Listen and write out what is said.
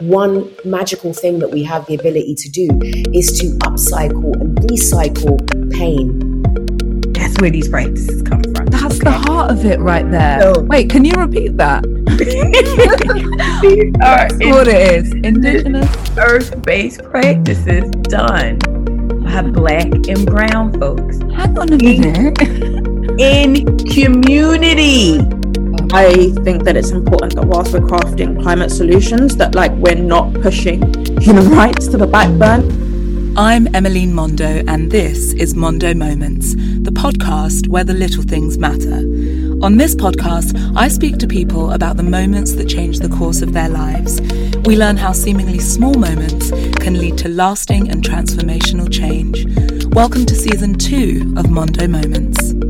one magical thing that we have the ability to do is to upcycle and recycle pain. That's where these practices come from. That's okay. the heart of it right there. So, Wait, can you repeat that? these are That's what it is. Indigenous earth-based practices done by black and brown folks. Hang on a minute. In community. I think that it's important that whilst we're crafting climate solutions, that like we're not pushing human rights to the backburn. I'm Emilyne Mondo, and this is Mondo Moments, the podcast where the little things matter. On this podcast, I speak to people about the moments that change the course of their lives. We learn how seemingly small moments can lead to lasting and transformational change. Welcome to season two of Mondo Moments.